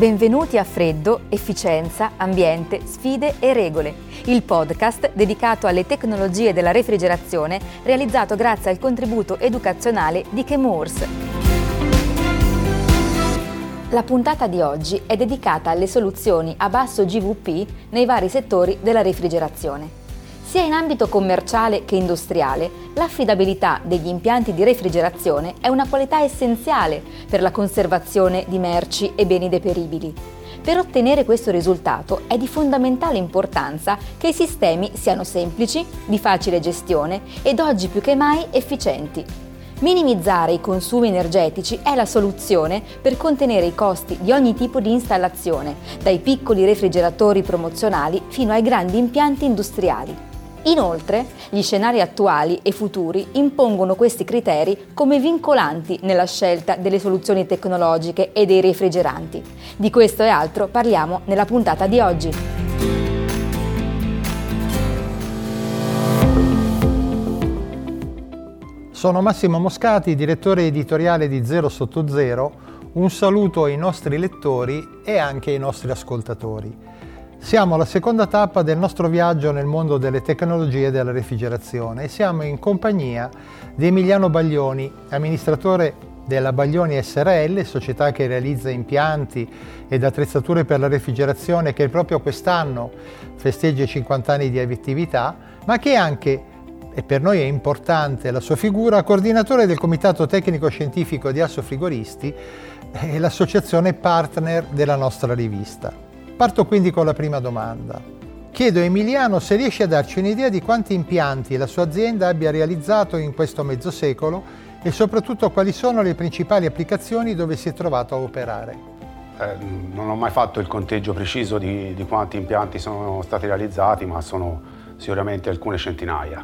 Benvenuti a Freddo, Efficienza, Ambiente, Sfide e Regole, il podcast dedicato alle tecnologie della refrigerazione realizzato grazie al contributo educazionale di Chemours. La puntata di oggi è dedicata alle soluzioni a basso GVP nei vari settori della refrigerazione. Sia in ambito commerciale che industriale, l'affidabilità degli impianti di refrigerazione è una qualità essenziale per la conservazione di merci e beni deperibili. Per ottenere questo risultato è di fondamentale importanza che i sistemi siano semplici, di facile gestione ed oggi più che mai efficienti. Minimizzare i consumi energetici è la soluzione per contenere i costi di ogni tipo di installazione, dai piccoli refrigeratori promozionali fino ai grandi impianti industriali. Inoltre, gli scenari attuali e futuri impongono questi criteri come vincolanti nella scelta delle soluzioni tecnologiche e dei refrigeranti. Di questo e altro parliamo nella puntata di oggi. Sono Massimo Moscati, direttore editoriale di Zero Sotto Zero. Un saluto ai nostri lettori e anche ai nostri ascoltatori. Siamo alla seconda tappa del nostro viaggio nel mondo delle tecnologie della refrigerazione e siamo in compagnia di Emiliano Baglioni, amministratore della Baglioni SRL, società che realizza impianti ed attrezzature per la refrigerazione che proprio quest'anno festeggia i 50 anni di attività, ma che anche, e per noi è importante la sua figura, coordinatore del Comitato Tecnico Scientifico di Asso Frigoristi e l'associazione partner della nostra rivista. Parto quindi con la prima domanda. Chiedo a Emiliano se riesce a darci un'idea di quanti impianti la sua azienda abbia realizzato in questo mezzo secolo e soprattutto quali sono le principali applicazioni dove si è trovato a operare. Eh, non ho mai fatto il conteggio preciso di, di, quanti impianti sono stati realizzati, ma sono sicuramente alcune centinaia.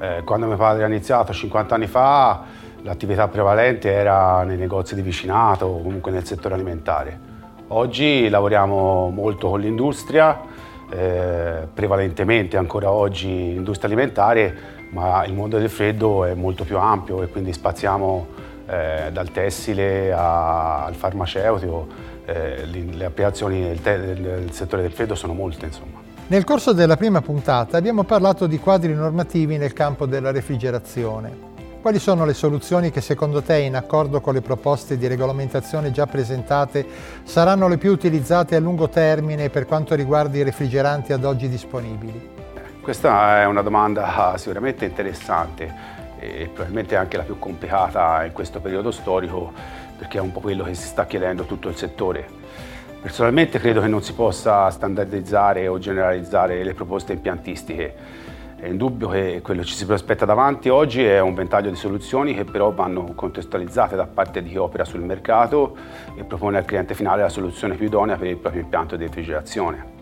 Eh, quando mio padre ha iniziato 50 anni fa, l'attività prevalente era nei negozi di vicinato o comunque nel settore alimentare. Oggi lavoriamo molto con l'industria, eh, prevalentemente ancora oggi industria alimentare, ma il mondo del freddo è molto più ampio e quindi spaziamo eh, dal tessile a, al farmaceutico, eh, le applicazioni del, del, settore del freddo sono molte insomma. Nel corso della prima puntata abbiamo parlato di quadri normativi nel campo della refrigerazione. Quali sono le soluzioni che secondo te, in accordo con le proposte di regolamentazione già presentate, saranno le più utilizzate a lungo termine per quanto riguarda i refrigeranti ad oggi disponibili? Questa è una domanda sicuramente interessante e probabilmente anche la più complicata in questo periodo storico perché è un po' quello che si sta chiedendo tutto il settore. Personalmente credo che non si possa standardizzare o generalizzare le proposte impiantistiche è indubbio che quello che ci si prospetta davanti oggi è un ventaglio di soluzioni che però vanno contestualizzate da parte di chi opera sul mercato e propone al cliente finale la soluzione più idonea per il proprio impianto di refrigerazione.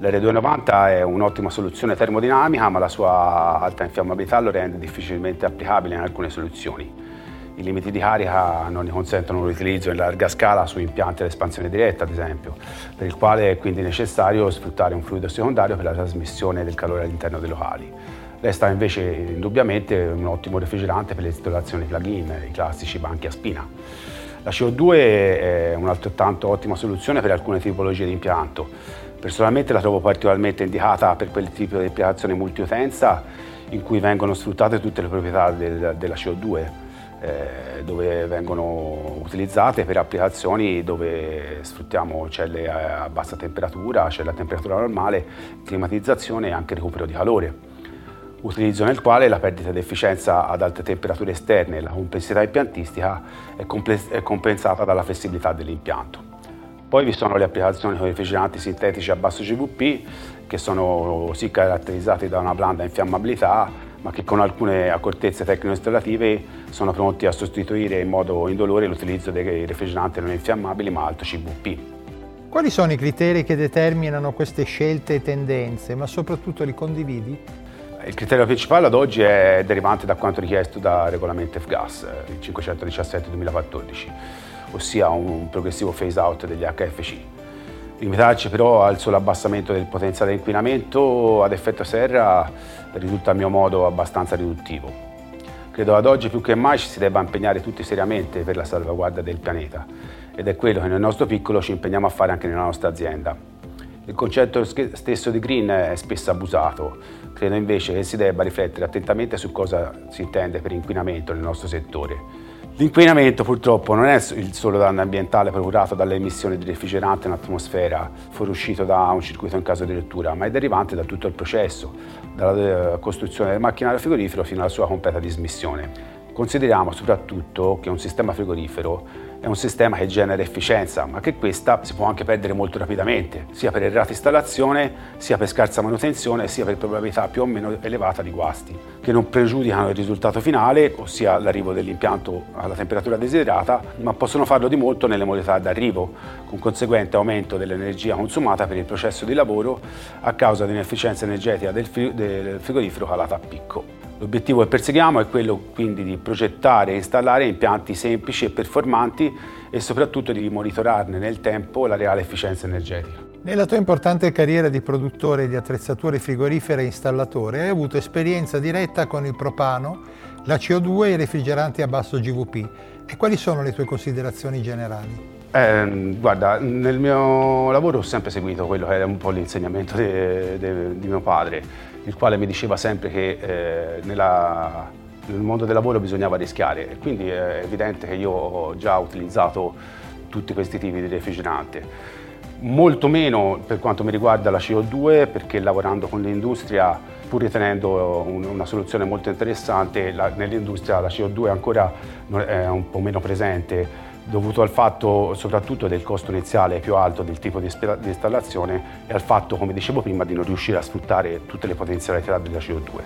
L'R290 è un'ottima soluzione termodinamica ma la sua alta infiammabilità lo rende difficilmente applicabile in alcune soluzioni. I limiti di carica non ne consentono l'utilizzo in larga scala su impianti ad espansione diretta, ad esempio, per il quale è quindi necessario sfruttare un fluido secondario per la trasmissione del calore all'interno dei locali. Resta invece indubbiamente un ottimo refrigerante per le installazioni plug-in, i classici banchi a spina. La CO2 è un'altrettanto ottima soluzione per alcune tipologie di impianto. Personalmente la trovo particolarmente indicata per quel tipo di applicazione multiutenza in cui vengono sfruttate tutte le proprietà del, della CO2 eh, dove vengono utilizzate per applicazioni dove sfruttiamo celle a bassa temperatura, celle a temperatura normale, climatizzazione e anche recupero di calore. Utilizzo nel quale la perdita di efficienza ad alte temperature esterne e la complessità impiantistica è, è compensata dalla flessibilità dell'impianto. Poi vi sono le applicazioni con refrigeranti sintetici a basso GVP che sono sì caratterizzati da una blanda infiammabilità ma che con alcune accortezze tecnico-installative sono pronti a sostituire in modo indolore l'utilizzo dei refrigeranti non infiammabili ma alto CVP. Quali sono i criteri che determinano queste scelte e tendenze, ma soprattutto li condividi? Il criterio principale ad oggi è derivante da quanto richiesto dal regolamento F-Gas, il 517-2014, ossia un progressivo phase out degli HFC. Limitarci però al solo abbassamento del potenziale inquinamento ad effetto serra risulta a mio modo abbastanza riduttivo. Credo ad oggi più che mai ci si debba impegnare tutti seriamente per la salvaguardia del pianeta ed è quello che nel nostro piccolo ci impegniamo a fare anche nella nostra azienda. Il concetto stesso di green è spesso abusato, credo invece che si debba riflettere attentamente su cosa si intende per inquinamento nel nostro settore. L'inquinamento purtroppo non è il solo danno ambientale procurato dalle emissioni di refrigerante in atmosfera fuoriuscito da un circuito in caso di lettura, ma è derivante da tutto il processo, dalla eh, costruzione del macchinario frigorifero fino alla sua completa dismissione. Consideriamo soprattutto che un sistema frigorifero è un sistema che genera efficienza, ma che questa si può anche perdere molto rapidamente, sia per errata installazione, sia per scarsa manutenzione, sia per probabilità più o meno elevata di guasti, che non pregiudicano il risultato finale, ossia l'arrivo dell'impianto alla temperatura desiderata, ma possono farlo di molto nelle modalità d'arrivo, con conseguente aumento dell'energia consumata per il processo di lavoro a causa di un'efficienza energetica del frigorifero calata a picco. L'obiettivo che perseguiamo è quello quindi di progettare e installare impianti semplici e performanti e soprattutto di monitorarne nel tempo la reale efficienza energetica. Nella tua importante carriera di produttore di attrezzature frigorifere e installatore hai avuto esperienza diretta con il propano, la CO2 e i refrigeranti a basso GVP. E quali sono le tue considerazioni generali? Eh, guarda, nel mio lavoro ho sempre seguito quello che era un po' l'insegnamento di mio padre il quale mi diceva sempre che eh, nella, nel mondo del lavoro bisognava rischiare. Quindi è evidente che io ho già utilizzato tutti questi tipi di refrigerante. Molto meno per quanto mi riguarda la CO2 perché lavorando con l'industria, pur ritenendo una soluzione molto interessante, nell'industria la CO2 ancora è un po' meno presente dovuto al fatto soprattutto del costo iniziale più alto del tipo di installazione e al fatto, come dicevo prima, di non riuscire a sfruttare tutte le potenzialità della CO2.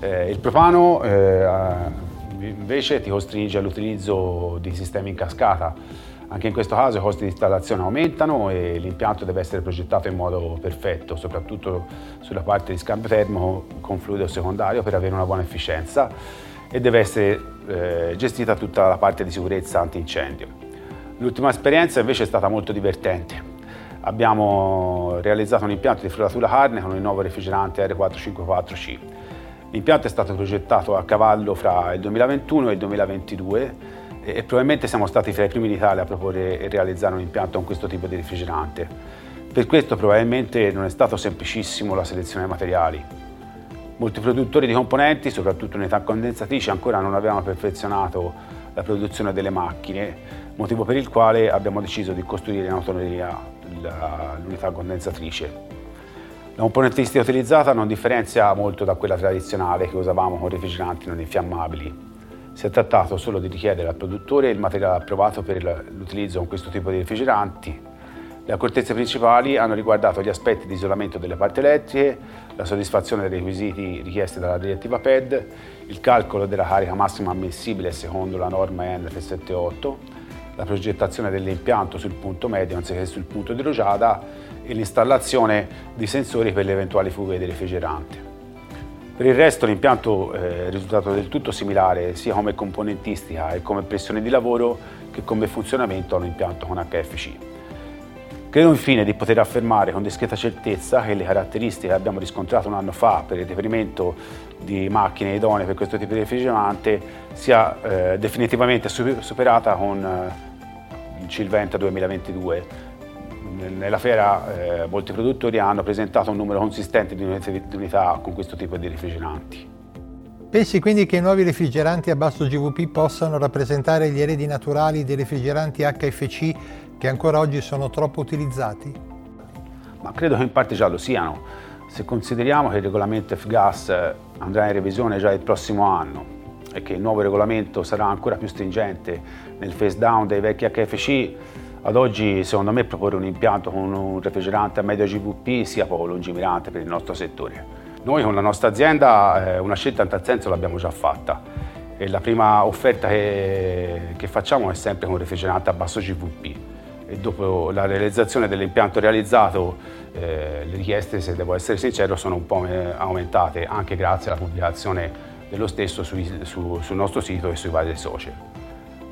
Eh, il propano eh, invece ti costringe all'utilizzo di sistemi in cascata. Anche in questo caso i costi di installazione aumentano e l'impianto deve essere progettato in modo perfetto, soprattutto sulla parte di scambio termico con fluido secondario per avere una buona efficienza e deve essere eh, gestita tutta la parte di sicurezza antincendio. L'ultima esperienza invece è stata molto divertente. Abbiamo realizzato un impianto di fruttatura carne con il nuovo refrigerante R454C. L'impianto è stato progettato a cavallo fra il 2021 e il 2022 e probabilmente siamo stati fra i primi in Italia a proporre e realizzare un impianto con questo tipo di refrigerante. Per questo probabilmente non è stato semplicissimo la selezione dei materiali. Molti produttori di componenti, soprattutto unità condensatrici, ancora non avevano perfezionato la produzione delle macchine, motivo per il quale abbiamo deciso di costruire in autonomia l'unità condensatrice. La componentistica utilizzata non differenzia molto da quella tradizionale che usavamo con refrigeranti non infiammabili. Si è trattato solo di richiedere al produttore il materiale approvato per l'utilizzo con questo tipo di refrigeranti le accortezze principali hanno riguardato gli aspetti di isolamento delle parti elettriche, la soddisfazione dei requisiti richiesti dalla direttiva PED, il calcolo della carica massima ammissibile secondo la norma EN 378, la progettazione dell'impianto sul punto medio anziché sul punto di rugiada e l'installazione di sensori per le eventuali fughe di refrigerante. Per il resto l'impianto eh, è risultato del tutto similare sia come componentistica e come pressione di lavoro che come funzionamento a un impianto con HFC. Credo infine di poter affermare con discreta certezza che le caratteristiche che abbiamo riscontrato un anno fa per il reperimento di macchine idonee per questo tipo di refrigerante sia eh, definitivamente superata con eh, il Cilventa 2022. Nella fiera eh, molti produttori hanno presentato un numero consistente di unità con questo tipo di refrigeranti. Pensi quindi che i nuovi refrigeranti a basso GVP possano rappresentare gli eredi naturali dei refrigeranti HFC che ancora oggi sono troppo utilizzati? Ma credo che in parte già lo siano. Se consideriamo che il regolamento F-Gas eh, andrà in revisione già il prossimo anno e che il nuovo regolamento sarà ancora più stringente nel phase down dei vecchi HFC, ad oggi secondo me proporre un impianto con un refrigerante a medio GVP sia poco lungimirante per il nostro settore. Noi con la nostra azienda eh, una scelta in tal senso l'abbiamo già fatta e la prima offerta che, che facciamo è sempre con refrigerante a basso GVP e dopo la realizzazione dell'impianto realizzato eh, le richieste, se devo essere sincero, sono un po' aumentate anche grazie alla pubblicazione dello stesso sui, su, sul nostro sito e sui vari social.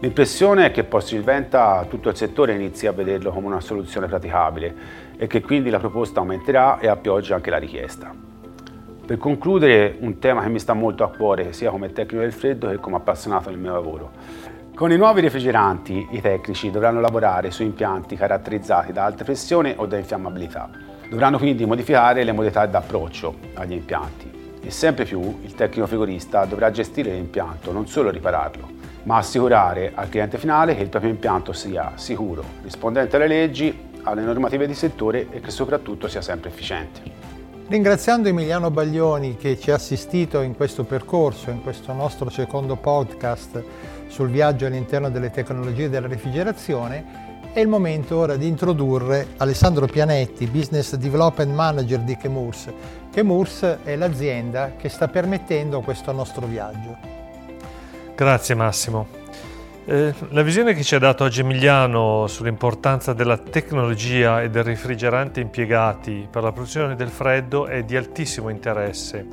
L'impressione è che post Cilventa tutto il settore inizi a vederlo come una soluzione praticabile e che quindi la proposta aumenterà e a pioggia anche la richiesta. Per concludere, un tema che mi sta molto a cuore sia come tecnico del freddo che come appassionato del mio lavoro Con i nuovi refrigeranti i tecnici dovranno lavorare su impianti caratterizzati da alta pressione o da infiammabilità. Dovranno quindi modificare le modalità d'approccio agli impianti e sempre più il tecnico frigorista dovrà gestire l'impianto, non solo ripararlo, ma assicurare al cliente finale che il proprio impianto sia sicuro, rispondente alle leggi, alle normative di settore e che soprattutto sia sempre efficiente. Ringraziando Emiliano Baglioni che ci ha assistito in questo percorso, in questo nostro secondo podcast sul viaggio all'interno delle tecnologie della refrigerazione, è il momento ora di introdurre Alessandro Pianetti, Business Development Manager di Chemurs. Chemurs è l'azienda che sta permettendo questo nostro viaggio. Grazie Massimo. Eh, la visione che ci ha dato oggi Emiliano sull'importanza della tecnologia e del refrigerante impiegati per la produzione del freddo è di altissimo interesse,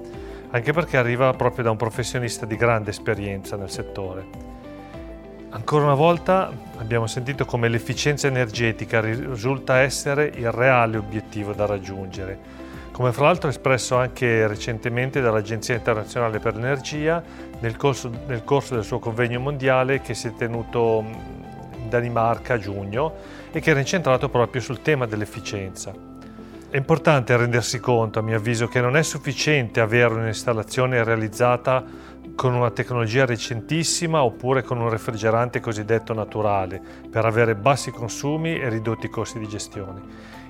anche perché arriva proprio da un professionista di grande esperienza nel settore. Ancora una volta abbiamo sentito come l'efficienza energetica risulta essere il reale obiettivo da raggiungere, come fra l'altro espresso anche recentemente dall'Agenzia internazionale per l'energia nel corso, nel corso del suo convegno mondiale che si è tenuto in Danimarca a giugno e che era incentrato proprio sul tema dell'efficienza. È importante rendersi conto, a mio avviso, che non è sufficiente avere un'installazione realizzata con una tecnologia recentissima oppure con un refrigerante cosiddetto naturale per avere bassi consumi e ridotti costi di gestione.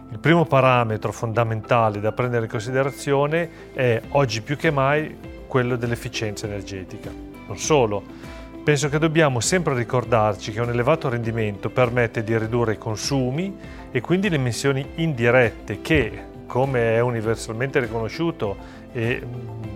Il primo parametro fondamentale da prendere in considerazione è oggi più che mai quello dell'efficienza energetica. Non solo, penso che dobbiamo sempre ricordarci che un elevato rendimento permette di ridurre i consumi e quindi le emissioni indirette che, come è universalmente riconosciuto e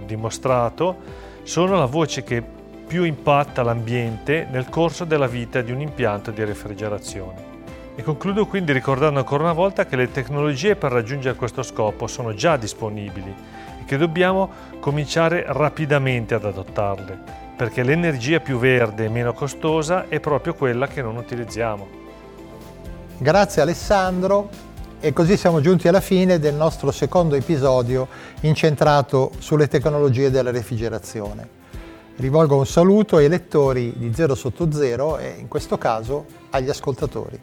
dimostrato, sono la voce che più impatta l'ambiente nel corso della vita di un impianto di refrigerazione. E concludo quindi ricordando ancora una volta che le tecnologie per raggiungere questo scopo sono già disponibili e che dobbiamo cominciare rapidamente ad adottarle, perché l'energia più verde e meno costosa è proprio quella che non utilizziamo. Grazie Alessandro e così siamo giunti alla fine del nostro secondo episodio incentrato sulle tecnologie della refrigerazione. Rivolgo un saluto ai lettori di Zero sotto Zero e in questo caso agli ascoltatori.